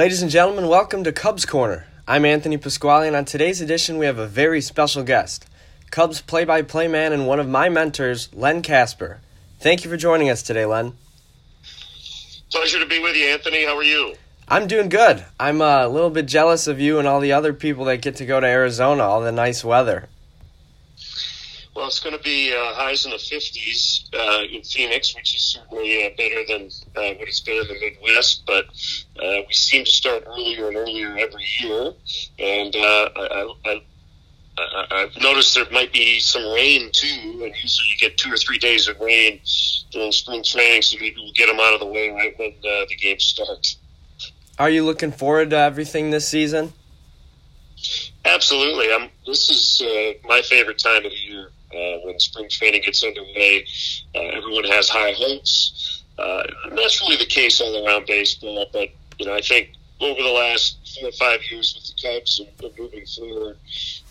Ladies and gentlemen, welcome to Cubs Corner. I'm Anthony Pasquale, and on today's edition, we have a very special guest Cubs play by play man and one of my mentors, Len Kasper. Thank you for joining us today, Len. Pleasure to be with you, Anthony. How are you? I'm doing good. I'm uh, a little bit jealous of you and all the other people that get to go to Arizona, all the nice weather. Well, it's going to be uh, highs in the 50s uh, in Phoenix, which is certainly uh, better than uh, what it's been in the Midwest. But uh, we seem to start earlier and earlier every year, and uh, I, I, I, I've noticed there might be some rain too. And usually, you get two or three days of rain during spring training, so maybe we'll get them out of the way right when uh, the game starts. Are you looking forward to everything this season? Absolutely. I'm, this is uh, my favorite time of the year when spring training gets underway. Uh, everyone has high hopes. Uh, that's really the case all around baseball. But you know, I think over the last four or five years with the Cubs and, moving forward,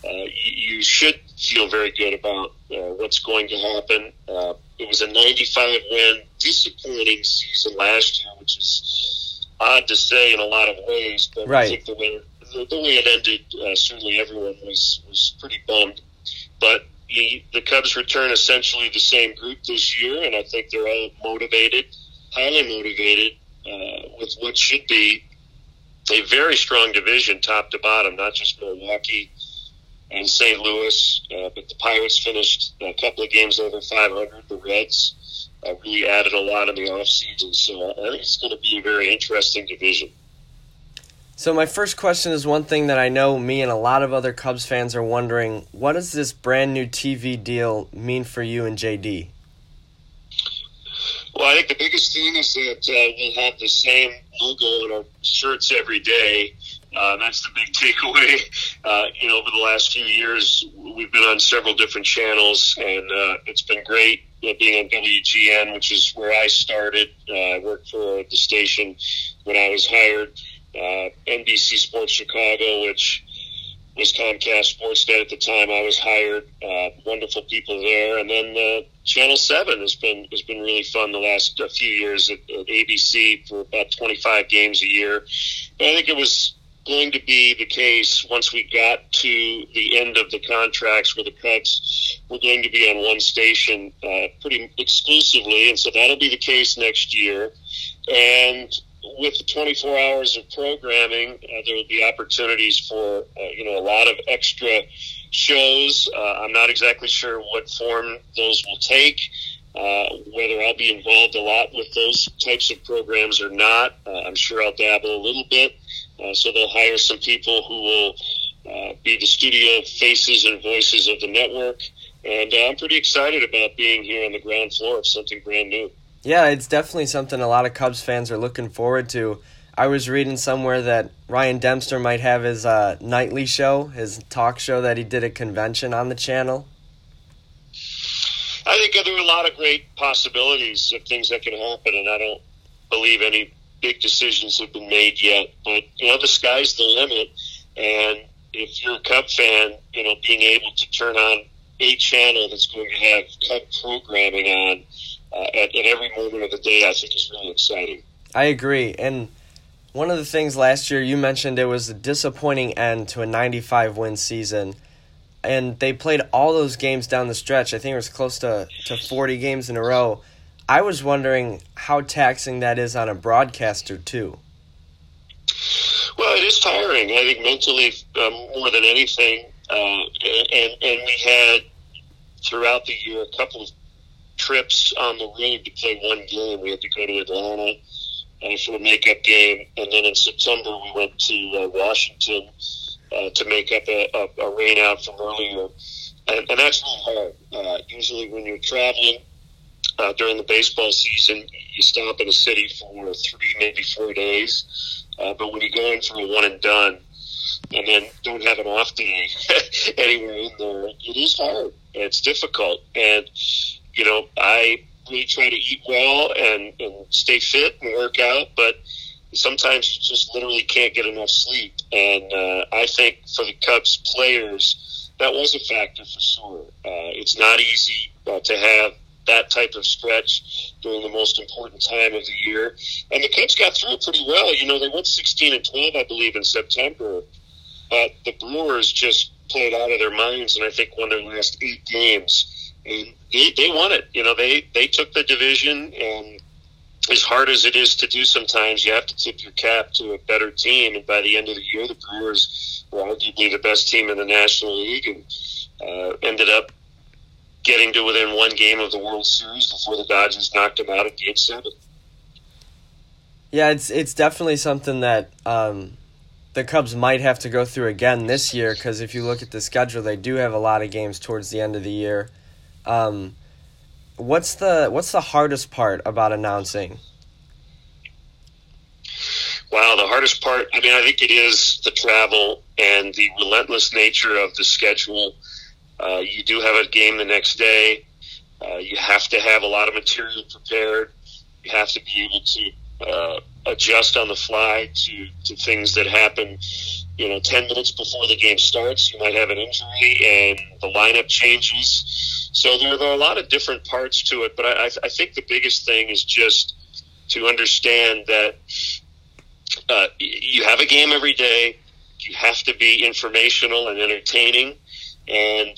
uh, you, you should feel very good about uh, what's going to happen. Uh, it was a 95 win, disappointing season last year, which is odd to say in a lot of ways. But Right. I think the way the, the way it ended, uh, certainly everyone was was pretty bummed. But the, the Cubs return essentially the same group this year, and I think they're all motivated, highly motivated, uh, with what should be a very strong division, top to bottom. Not just Milwaukee and St. Louis, uh, but the Pirates finished a couple of games over 500. The Reds uh, really added a lot in the offseason, so I think it's going to be a very interesting division. So, my first question is one thing that I know me and a lot of other Cubs fans are wondering what does this brand new TV deal mean for you and JD? Well, I think the biggest thing is that uh, we'll have the same logo on our shirts every day. Uh, that's the big takeaway. Uh, you know, over the last few years, we've been on several different channels, and uh, it's been great being on WGN, which is where I started. Uh, I worked for the station when I was hired. Uh, NBC Sports Chicago, which was Comcast Sportsnet at the time I was hired. Uh, wonderful people there, and then uh, Channel Seven has been has been really fun the last uh, few years at, at ABC for about twenty five games a year. But I think it was going to be the case once we got to the end of the contracts where the Cubs were going to be on one station uh, pretty exclusively, and so that'll be the case next year. And with the 24 hours of programming, uh, there will be opportunities for uh, you know a lot of extra shows. Uh, I'm not exactly sure what form those will take. Uh, whether I'll be involved a lot with those types of programs or not, uh, I'm sure I'll dabble a little bit. Uh, so they'll hire some people who will be the studio faces and voices of the network. And I'm pretty excited about being here on the ground floor of something brand new. Yeah, it's definitely something a lot of Cubs fans are looking forward to. I was reading somewhere that Ryan Dempster might have his uh, nightly show, his talk show that he did at convention on the channel. I think there are a lot of great possibilities of things that can happen, and I don't believe any big decisions have been made yet. But you know, the sky's the limit, and if you're a Cub fan, you know, being able to turn on a channel that's going to have Cub programming on uh, at, at every moment of the day, I think is really exciting. I agree. And one of the things last year you mentioned it was a disappointing end to a 95 win season. And they played all those games down the stretch. I think it was close to, to 40 games in a row. I was wondering how taxing that is on a broadcaster, too. Well, it is tiring. I think mentally um, more than anything, uh, and and we had throughout the year a couple of trips on the road to play one game. We had to go to Atlanta uh, for a makeup game, and then in September we went to uh, Washington uh, to make up a, a, a rain out from earlier, and, and that's really hard. Uh, usually, when you're traveling uh, during the baseball season, you stop in a city for three, maybe four days. Uh, but when you go in for a one and done, and then don't have an off day anywhere in there, it is hard. It's difficult, and you know I really try to eat well and, and stay fit and work out, but sometimes you just literally can't get enough sleep. And uh, I think for the Cubs players, that was a factor for sure. Uh, it's not easy uh, to have that type of stretch during the most important time of the year. And the Cubs got through it pretty well. You know, they went 16 and 12, I believe, in September. But the Brewers just played out of their minds, and I think won their last eight games. And they, they won it. You know, they, they took the division, and as hard as it is to do sometimes, you have to tip your cap to a better team. And by the end of the year, the Brewers were arguably the best team in the National League and uh, ended up getting to within one game of the World Series before the Dodgers knocked them out at Game Seven. Yeah, it's it's definitely something that um, the Cubs might have to go through again this year because if you look at the schedule, they do have a lot of games towards the end of the year. Um, what's the what's the hardest part about announcing? Wow, the hardest part. I mean, I think it is the travel and the relentless nature of the schedule. Uh, you do have a game the next day. Uh, you have to have a lot of material prepared. You have to be able to uh, adjust on the fly to, to things that happen. You know, 10 minutes before the game starts, you might have an injury and the lineup changes. So there, are a lot of different parts to it, but I, I think the biggest thing is just to understand that uh, you have a game every day. You have to be informational and entertaining, and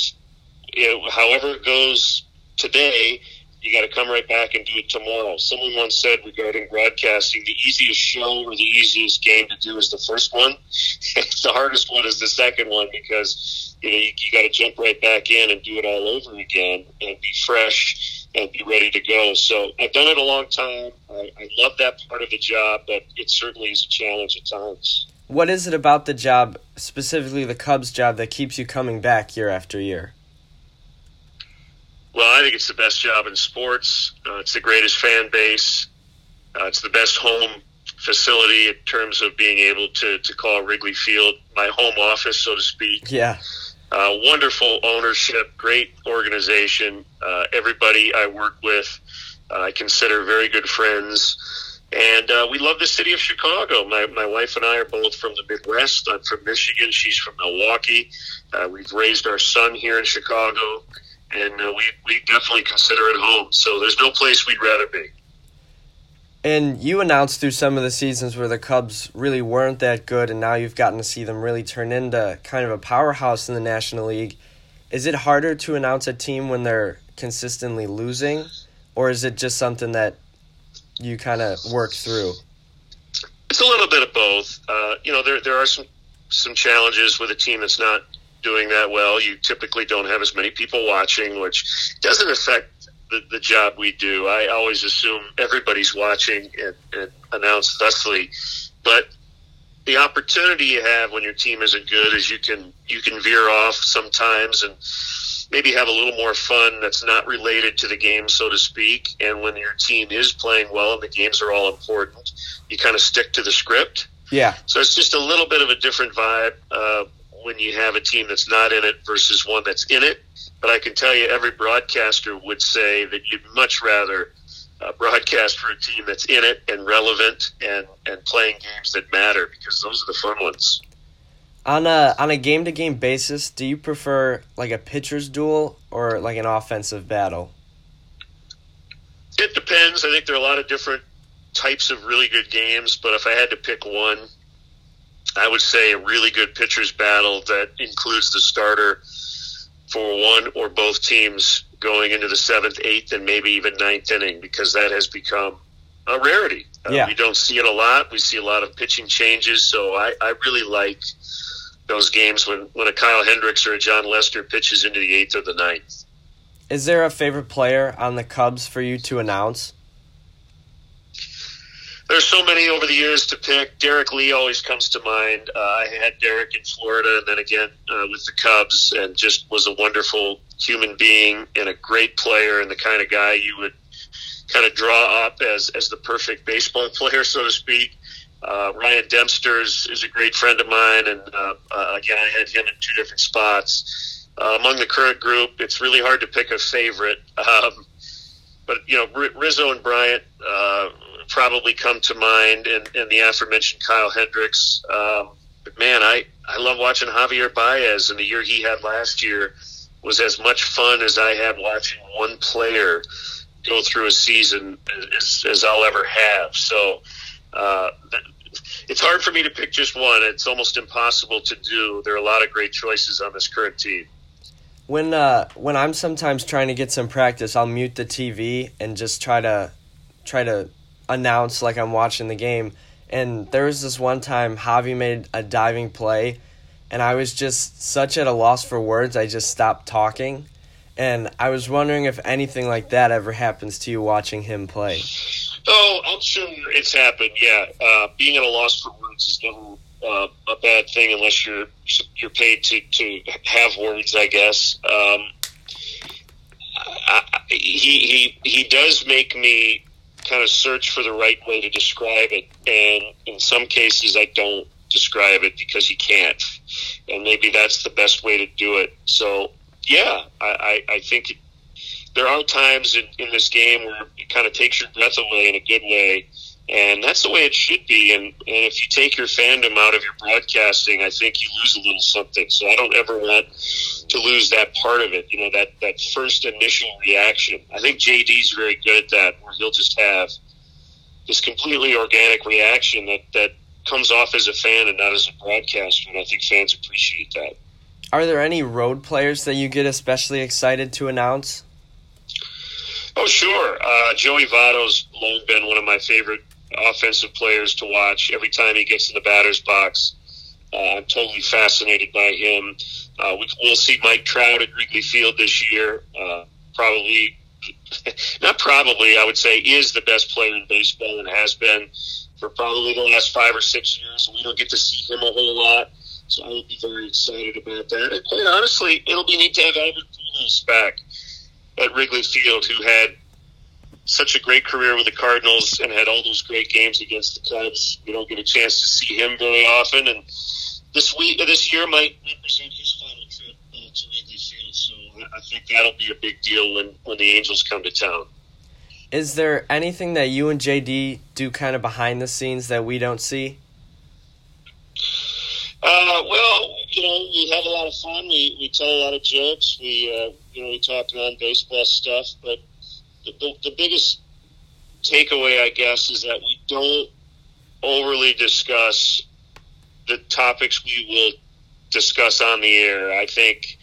you know, however it goes today, you got to come right back and do it tomorrow. Someone once said regarding broadcasting, the easiest show or the easiest game to do is the first one. the hardest one is the second one because you know you, you got to jump right back in and do it all over again and be fresh and be ready to go. So I've done it a long time. I, I love that part of the job, but it certainly is a challenge at times. What is it about the job, specifically the Cubs job, that keeps you coming back year after year? Well, I think it's the best job in sports. Uh, it's the greatest fan base. Uh, it's the best home facility in terms of being able to, to call Wrigley Field my home office, so to speak. Yeah. Uh, wonderful ownership, great organization. Uh, everybody I work with, uh, I consider very good friends. And uh, we love the city of Chicago. My, my wife and I are both from the Midwest. I'm from Michigan. She's from Milwaukee. Uh, we've raised our son here in Chicago and we we definitely consider it home. So there's no place we'd rather be. And you announced through some of the seasons where the Cubs really weren't that good, and now you've gotten to see them really turn into kind of a powerhouse in the National League. Is it harder to announce a team when they're consistently losing, or is it just something that you kind of work through? It's a little bit of both. Uh, you know, there there are some some challenges with a team that's not doing that well. You typically don't have as many people watching, which doesn't affect the, the job we do. I always assume everybody's watching and, and announce thusly, but the opportunity you have when your team isn't good is you can you can veer off sometimes and maybe have a little more fun that's not related to the game, so to speak. And when your team is playing well and the games are all important, you kind of stick to the script. Yeah. So it's just a little bit of a different vibe. Uh, when you have a team that's not in it versus one that's in it. But I can tell you, every broadcaster would say that you'd much rather uh, broadcast for a team that's in it and relevant and, and playing games that matter because those are the fun ones. On a on a game to game basis, do you prefer like a pitcher's duel or like an offensive battle? It depends. I think there are a lot of different types of really good games, but if I had to pick one, I would say a really good pitchers battle that includes the starter for one or both teams going into the seventh, eighth, and maybe even ninth inning because that has become a rarity. Uh. We don't see it a lot. We see a lot of pitching changes. So I, I really like those games when, when a Kyle Hendricks or a Jon Lester pitches into the eighth or the ninth. Is there a favorite player on the Cubs for you to announce? There's so many over the years to pick. Derrek Lee always comes to mind. Uh, I had Derrek in Florida, and then again uh, with the Cubs, and just was a wonderful human being and a great player, and the kind of guy you would kind of draw up as as the perfect baseball player, so to speak. Uh, Ryan Dempster is, a great friend of mine, and uh, uh, again, I had him in two different spots. Uh, among the current group, it's really hard to pick a favorite. Um, but you know, Rizzo and Bryant probably come to mind, and, and the aforementioned Kyle Hendricks. Um, but man, I, I love watching Javier Baez, and the year he had last year was as much fun as I had watching one player go through a season as, as I'll ever have. So uh, it's hard for me to pick just one. It's almost impossible to do. There are a lot of great choices on this current team. When uh, when I'm sometimes trying to get some practice, I'll mute the TV and just try to try to announce like I'm watching the game. And there was this one time Javi made a diving play, and I was just such at a loss for words. I just stopped talking, and I was wondering if anything like that ever happens to you watching him play. Oh, I'm sure it's happened. Yeah, uh, being at a loss for words is never uh, a bad thing unless you're you're paid to to have words. I guess. Um, I, he he he does make me kind of search for the right way to describe it, and in some cases I don't describe it because you can't, and maybe that's the best way to do it. So yeah, I I, I think. It, there are times in, in this game where it kind of takes your breath away in a good way, and that's the way it should be. And, and if you take your fandom out of your broadcasting, I think you lose a little something. So I don't ever want to lose that part of it. You know, that that first initial reaction. I think JD's very good at that, where he'll just have this completely organic reaction that that comes off as a fan and not as a broadcaster. And I think fans appreciate that. Are there any road players that you get especially excited to announce? Oh, sure. Uh, Joey Votto's long been one of my favorite offensive players to watch. Every time he gets in the batter's box, I'm totally fascinated by him. Uh, we, will see Mike Trout at Wrigley Field this year. Uh, probably, not probably, I would say, is the best player in baseball and has been for probably the last five or six years. We don't get to see him a whole lot, so I would be very excited about that. And quite honestly, it'll be neat to have Albert Pujols back at Wrigley Field who had such a great career with the Cardinals and had all those great games against the Cubs. We don't get a chance to see him very often, and this week, uh, this year might represent his final trip uh, to Wrigley Field. So I think that'll be a big deal when when the Angels come to town. Is there anything that you and JD do kind of behind the scenes that we don't see? Uh, well, you know, we have a lot of fun. We, we tell a lot of jokes. We, uh, you know, we talk non baseball stuff. But the, the, the biggest takeaway, I guess, is that we don't overly discuss the topics we will discuss on the air. I think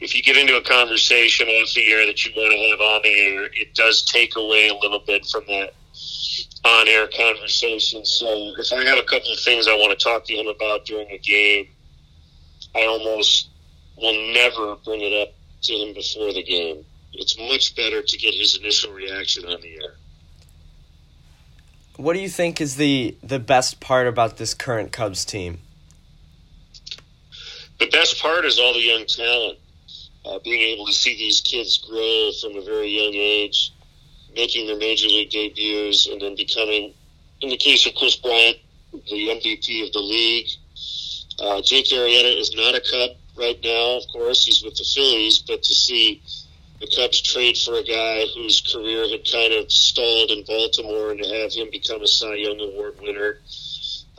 if you get into a conversation off the air that you want to have on the air, it does take away a little bit from that on air conversation. So if I have a couple of things I want to talk to him about during a game, I almost will never bring it up to him before the game. It's much better to get his initial reaction on the air. What do you think is the the best part about this current Cubs team? The best part is all the young talent. Uh, being able to see these kids grow from a very young age making their major league debuts and then becoming, in the case of Kris Bryant, the MVP of the league. Uh, Jake Arrieta is not a Cub right now, of course. He's with the Phillies, but to see the Cubs trade for a guy whose career had kind of stalled in Baltimore and to have him become a Cy Young Award winner,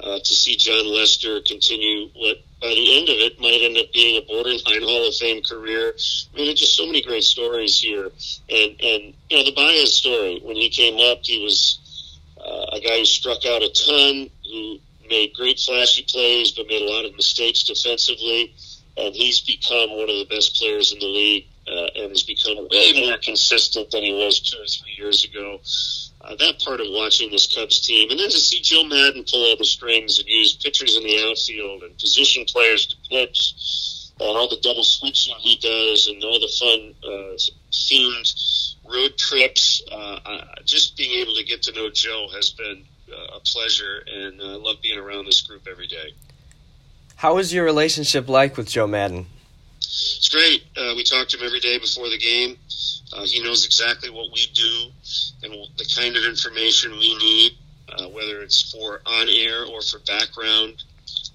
uh, to see Jon Lester continue what by the end of it might end up being a borderline Hall of Fame career. I mean, there's just so many great stories here, and and you know the Baez story. When he came up, he was uh, a guy who struck out a ton, who made great flashy plays, but made a lot of mistakes defensively, and he's become one of the best players in the league, uh, and has become way more consistent than he was two or three years ago uh, that part of watching this Cubs team, and then to see Joe Maddon pull all the strings and use pitchers in the outfield and position players to pitch, and all the double switching he does, and all the fun uh, themed road trips. Uh, just being able to get to know Joe has been uh, a pleasure, and I love being around this group every day. How is your relationship like with Joe Maddon? It's great. Uh, we talk to him every day before the game. Uh, he knows exactly what we do and the kind of information we need, uh, whether it's for on air or for background.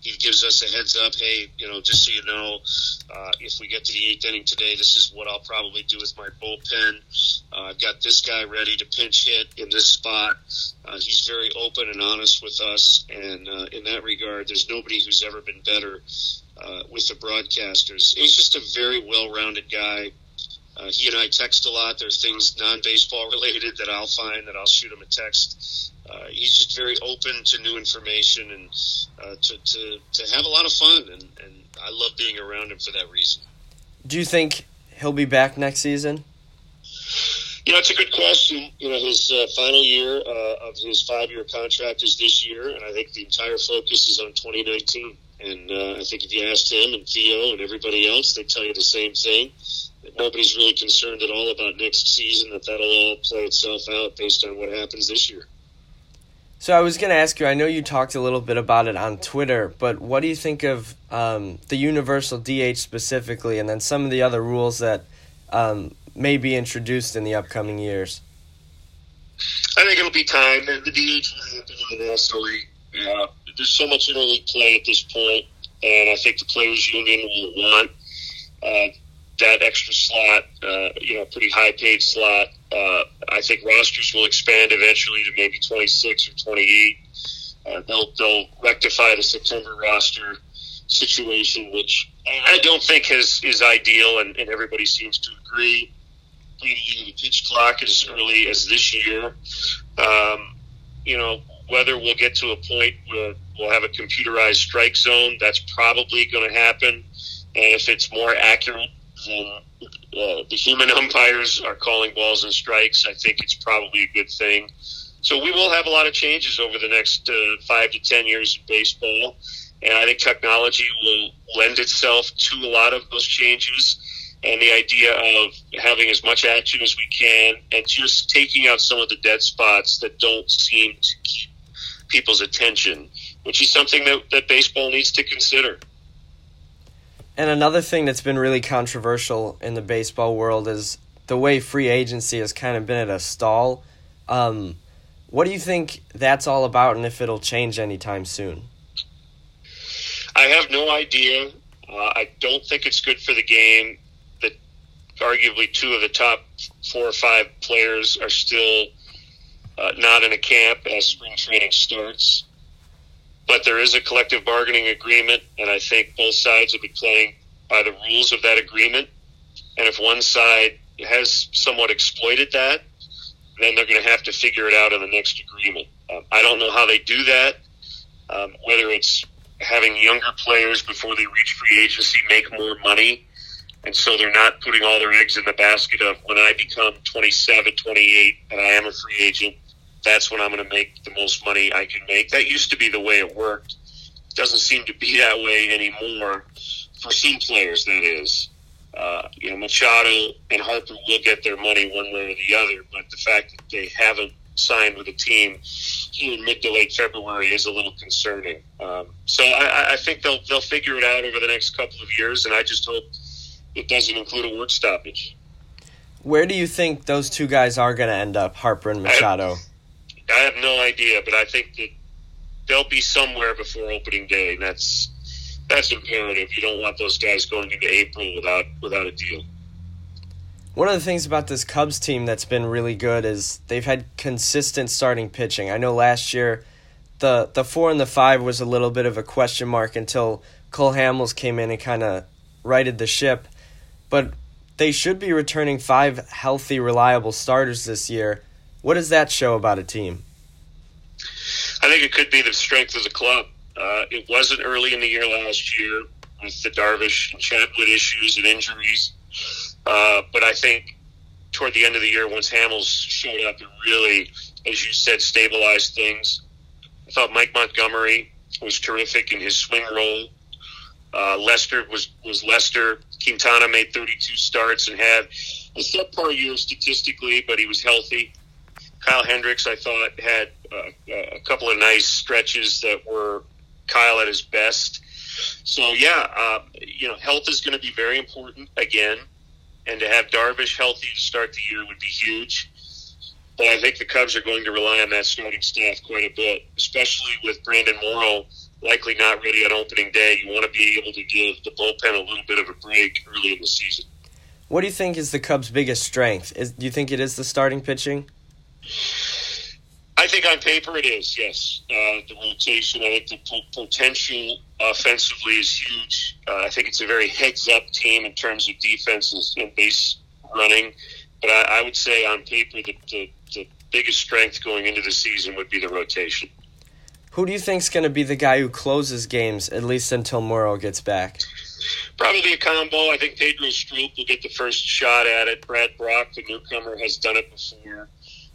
He gives us a heads up. Hey, you know, just so you know, uh, if we get to the eighth inning today, this is what I'll probably do with my bullpen. Uh, I've got this guy ready to pinch hit in this spot. Uh, he's very open and honest with us, and in that regard, there's nobody who's ever been better uh, with the broadcasters. He's just a very well-rounded guy uh, he and I text a lot. There's things non-baseball related that I'll find that I'll shoot him a text. Uh, he's just very open to new information and uh, to, to, to have a lot of fun. And, and I love being around him for that reason. Do you think he'll be back next season? You know, it's a good question. You know, his uh, final year uh, of his five-year contract is this year, and I think the entire focus is on 2019. And uh, I think if you asked him and Theo and everybody else, they'd tell you the same thing. Nobody's really concerned at all about next season. That that'll all play itself out based on what happens this year. So I was going to ask you. I know you talked a little bit about it on Twitter, but what do you think of um, the universal DH specifically, and then some of the other rules that um, may be introduced in the upcoming years? I think it'll be time. The DH will happen in the National League. Uh, there's so much interleague play at this point, and I think the players' union will want uh, that extra slot. Uh, you know, pretty high-paid slot. Uh, I think rosters will expand eventually to maybe 26 or 28. Uh, they'll they'll rectify the September roster situation, which I don't think is is ideal, and, and everybody seems to agree. Leading the pitch clock as early as this year. Um, you know, whether we'll get to a point where we'll have a computerized strike zone, that's probably going to happen. And if it's more accurate than uh, the human umpires are calling balls and strikes, I think it's probably a good thing. So we will have a lot of changes over the next uh, five to ten years of baseball, and I think technology will lend itself to a lot of those changes and the idea of having as much action as we can and just taking out some of the dead spots that don't seem to keep people's attention, which is something that, that baseball needs to consider. And another thing that's been really controversial in the baseball world is the way free agency has kind of been at a stall. Um, what do you think that's all about, and if it'll change anytime soon? I have no idea. Uh, I don't think it's good for the game that arguably two of the top four or five players are still uh, not in a camp as spring training starts. But there is a collective bargaining agreement, and I think both sides will be playing by the rules of that agreement. And if one side has somewhat exploited that, then they're going to have to figure it out in the next agreement. Um, I don't know how they do that, um, whether it's having younger players before they reach free agency make more money and so they're not putting all their eggs in the basket of when I become 27, 28, and I am a free agent, that's when I'm going to make the most money I can make. That used to be the way it worked. It doesn't seem to be that way anymore for some players, that is. Uh, you know, Machado and Harper will get their money one way or the other, but the fact that they haven't signed with a team here in mid to late February is a little concerning. Um, so I, I think they'll they'll figure it out over the next couple of years, and I just hope – it doesn't include a work stoppage. Where do you think those two guys are going to end up, Harper and Machado? I I have, no idea, but I think that they'll be somewhere before opening day. And that's that's imperative. You don't want those guys going into April without without a deal. One of the things about this Cubs team that's been really good is they've had consistent starting pitching. I know last year the the four and the five was a little bit of a question mark until Cole Hamels came in and kind of righted the ship but they should be returning five healthy, reliable starters this year. What does that show about a team? I think it could be the strength of the club. Uh, it wasn't early in the year last year with the Darvish and Chatwood issues and injuries. Uh, but I think toward the end of the year, once Hamels showed up, it really, as you said, stabilized things. I thought Mike Montgomery was terrific in his swing role. Uh, Lester was was Lester. Quintana made 32 starts and had a subpar year statistically, but he was healthy. Kyle Hendricks, I thought, had uh, a couple of nice stretches that were Kyle at his best. So yeah, uh, you know, health is going to be very important again, and to have Darvish healthy to start the year would be huge. But I think the Cubs are going to rely on that starting staff quite a bit, especially with Brandon Morrow likely not ready on opening day. You want to be able to give the bullpen a little bit of a break early in the season. What do you think is the Cubs' biggest strength? Is do you think it is the starting pitching? I think on paper it is. Yes, uh, the rotation. I think the potential offensively is huge. Uh, I think it's a very heads-up team in terms of defense and base running. But I, I would say on paper, the, the, the biggest strength going into the season would be the rotation. Who do you think is going to be the guy who closes games, at least until Morrow gets back? Probably a combo. I think Pedro Strop will get the first shot at it. Brad Brach, the newcomer, has done it before.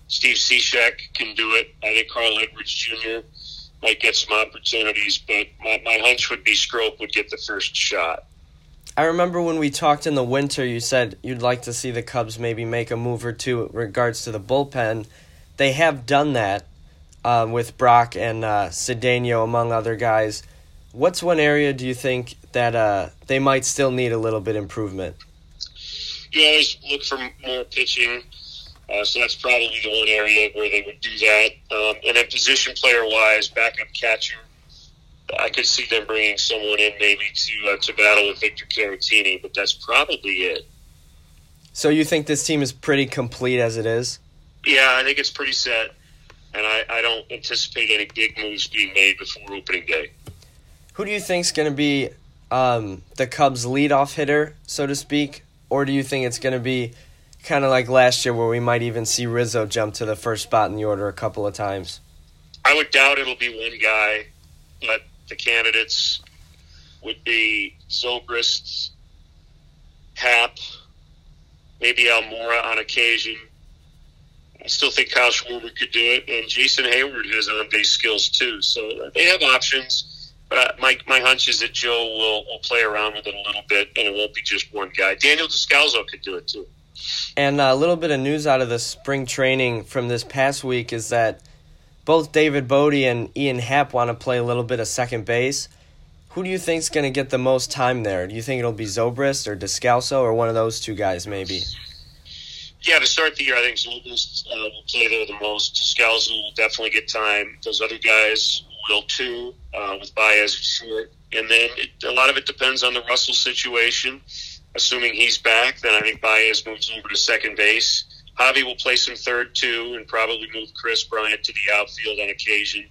Steve Cishek can do it. I think Carl Edwards Jr. might get some opportunities, but my, my hunch would be Strop would get the first shot. I remember when we talked in the winter, you said you'd like to see the Cubs maybe make a move or two in regards to the bullpen. They have done that uh, with Brach and uh, Cedeno, among other guys. What's one area do you think that uh, they might still need a little bit improvement? You always look for more pitching, uh, so that's probably the one area where they would do that. Um, and then position player wise, backup catcher, I could see them bringing someone in maybe to uh, to battle with Victor Caratini, but that's probably it. So you think this team is pretty complete as it is? Yeah, I think it's pretty set, and I, I don't anticipate any big moves being made before opening day. Who do you think is going to be um, the Cubs' leadoff hitter, so to speak, or do you think it's going to be kind of like last year, where we might even see Rizzo jump to the first spot in the order a couple of times? I would doubt it'll be one guy, but the candidates would be Zobrist, Happ, maybe Almora on occasion. I still think Kyle Schwarber could do it, and Jason Heyward has on base skills too. So they have options. But my my hunch is that Joe will will play around with it a little bit, and it won't be just one guy. Daniel Descalso could do it too. And a little bit of news out of the spring training from this past week is that both David Bote and Ian Happ want to play a little bit of second base. Who do you think is going to get the most time there? Do you think it'll be Zobrist or Descalso or one of those two guys maybe? Yeah, to start the year, I think Zobrist uh, will play there the most. Descalso will definitely get time. Those other guys will too, uh, with Baez short. And then it, a lot of it depends on the Russell situation. Assuming he's back, then I think Baez moves over to second base. Javi will play some third too, and probably move Kris Bryant to the outfield on occasion.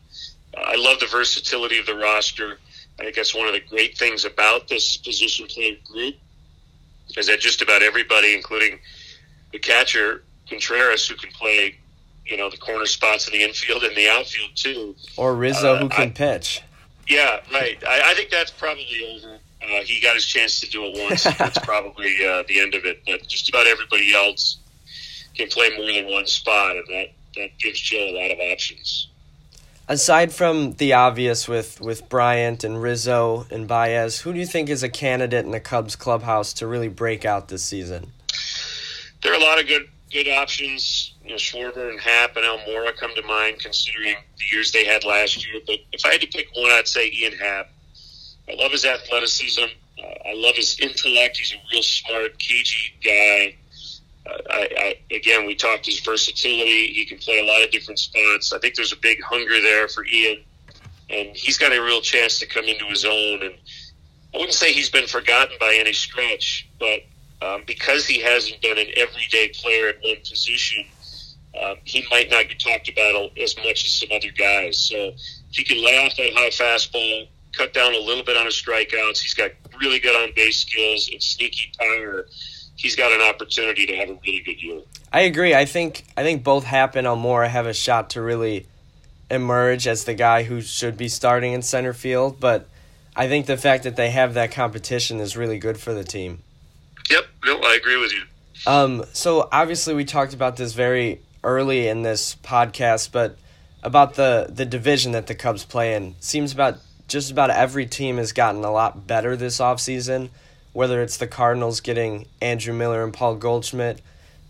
Uh, I love the versatility of the roster. I think that's one of the great things about this position player group is that just about everybody, including the catcher Contreras, who can play, you know, the corner spots in the infield and the outfield too, or Rizzo, uh, who can I, pitch. Yeah, right. I, I, think that's probably over. Uh, he got his chance to do it once. that's probably uh, the end of it. But just about everybody else can play more than one spot, and that, that gives Joe a lot of options. Aside from the obvious with, with Bryant and Rizzo and Baez, who do you think is a candidate in the Cubs clubhouse to really break out this season? There are a lot of good good options. You know, Schwarber and Happ and Almora come to mind, considering the years they had last year. But if I had to pick one, I'd say Ian Happ. I love his athleticism. Uh, I love his intellect. He's a real smart, cagey guy. I, I, again, we talked his versatility. He can play a lot of different spots. I think there's a big hunger there for Ian, and he's got a real chance to come into his own. And I wouldn't say he's been forgotten by any stretch, but um, because he hasn't been an everyday player at one position, um, he might not get talked about as much as some other guys. So if he can lay off that high fastball, cut down a little bit on his strikeouts, he's got really good on base skills and sneaky power he's got an opportunity to have a really good year. I agree. I think I think both Happ and Almora have a shot to really emerge as the guy who should be starting in center field, but I think the fact that they have that competition is really good for the team. Yep, no, I agree with you. Um, so obviously we talked about this very early in this podcast, but about the the division that the Cubs play in. Seems about just about every team has gotten a lot better this offseason whether it's the Cardinals getting Andrew Miller and Paul Goldschmidt,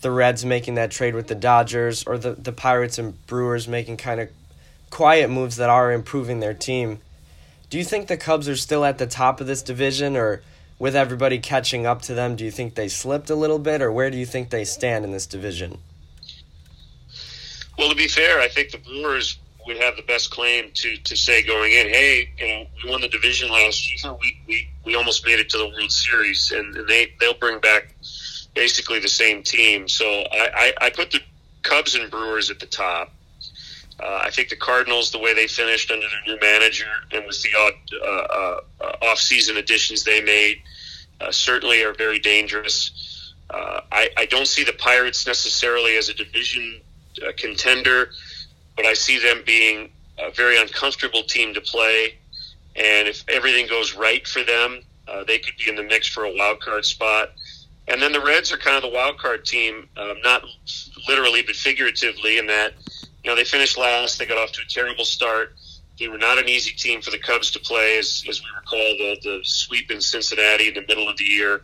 the Reds making that trade with the Dodgers, or the, the Pirates and Brewers making kind of quiet moves that are improving their team. Do you think the Cubs are still at the top of this division, or with everybody catching up to them, do you think they slipped a little bit, or where do you think they stand in this division? Well, to be fair, I think the Brewers would have the best claim to, to say going in, hey, you know, we won the division last year. We, we, we almost made it to the World Series, and, and they, they'll bring back basically the same team. So I, I, I put the Cubs and Brewers at the top. Uh, I think the Cardinals, the way they finished under their new manager and with the odd uh, uh, off-season additions they made, uh, certainly are very dangerous. Uh, I, I don't see the Pirates necessarily as a division uh, contender, but I see them being a very uncomfortable team to play. And if everything goes right for them, uh, they could be in the mix for a wild card spot. And then the Reds are kind of the wild card team, um, not literally but figuratively, in that you know they finished last, they got off to a terrible start. They were not an easy team for the Cubs to play, as, as we recall the, the sweep in Cincinnati in the middle of the year.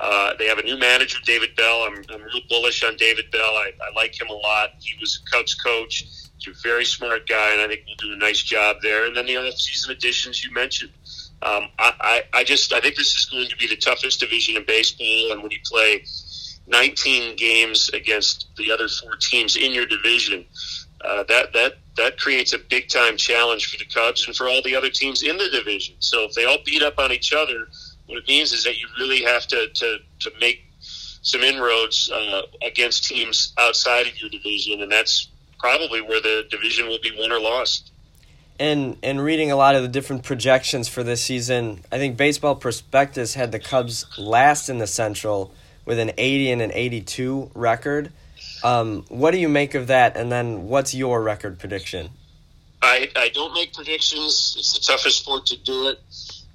Uh, they have a new manager, David Bell. I'm, I'm real bullish on David Bell. I, I like him a lot. He was a Cubs coach. He's a very smart guy, and I think we'll do a nice job there. And then the off-season additions you mentioned. Um, I, I, I just I think this is going to be the toughest division in baseball, and when you play 19 games against the other four teams in your division, uh, that that that creates a big time challenge for the Cubs and for all the other teams in the division. So if they all beat up on each other, what it means is that you really have to to, to make some inroads uh, against teams outside of your division, and that's probably where the division will be won or lost. And and reading a lot of the different projections for this season, I think Baseball Prospectus had the Cubs last in the Central with an 80 and an 82 record. Um, what do you make of that? And then what's your record prediction? I, I don't make predictions. It's the toughest sport to do it.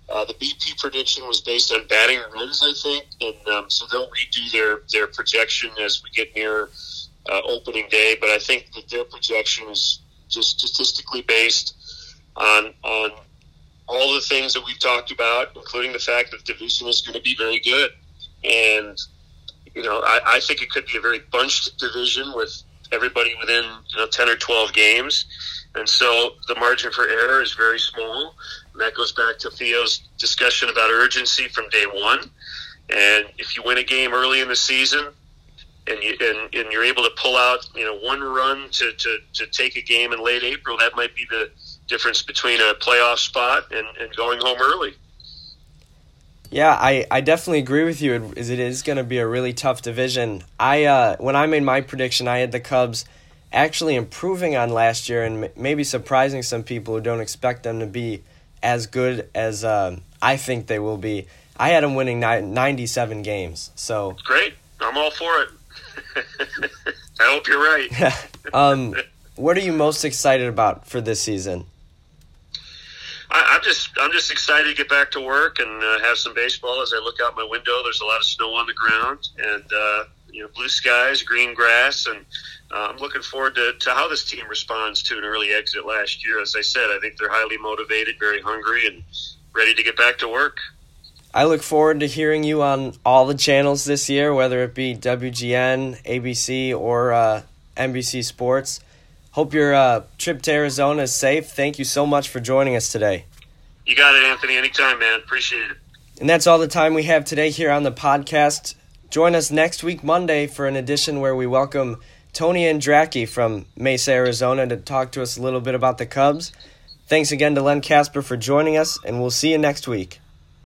Uh, the BP prediction was based on batting runs, I think, and um, so they'll redo their, their projection as we get near uh, opening day. But I think that their projection is just statistically based on on all the things that we've talked about, including the fact that the division is going to be very good. And you know, I, I think it could be a very bunched division with everybody within you know ten or twelve games, and so the margin for error is very small. And that goes back to Theo's discussion about urgency from day one. And if you win a game early in the season, and you and, and you're able to pull out you know one run to, to, to take a game in late April, that might be the difference between a playoff spot and, and going home early. Yeah, I, I definitely agree with you. It, it is going to be a really tough division. I uh, when I made my prediction, I had the Cubs actually improving on last year and maybe surprising some people who don't expect them to be as good as uh, I think they will be. I had them winning ni- 97 games. So great. I'm all for it. I hope you're right. um, what are you most excited about for this season? I, am just I'm just excited to get back to work and uh, have some baseball. As I look out my window, there's a lot of snow on the ground and uh, you know blue skies, green grass, and uh, I'm looking forward to, to how this team responds to an early exit last year. As I said, I think they're highly motivated, very hungry, and ready to get back to work. I look forward to hearing you on all the channels this year, whether it be WGN, ABC, or uh, NBC Sports. Hope your uh, trip to Arizona is safe. Thank you so much for joining us today. You got it, Anthony. Anytime, man. Appreciate it. And that's all the time we have today here on the podcast. Join us next week, Monday, for an edition where we welcome Tony Andracki from Mesa, Arizona, to talk to us a little bit about the Cubs. Thanks again to Len Kasper for joining us, and we'll see you next week.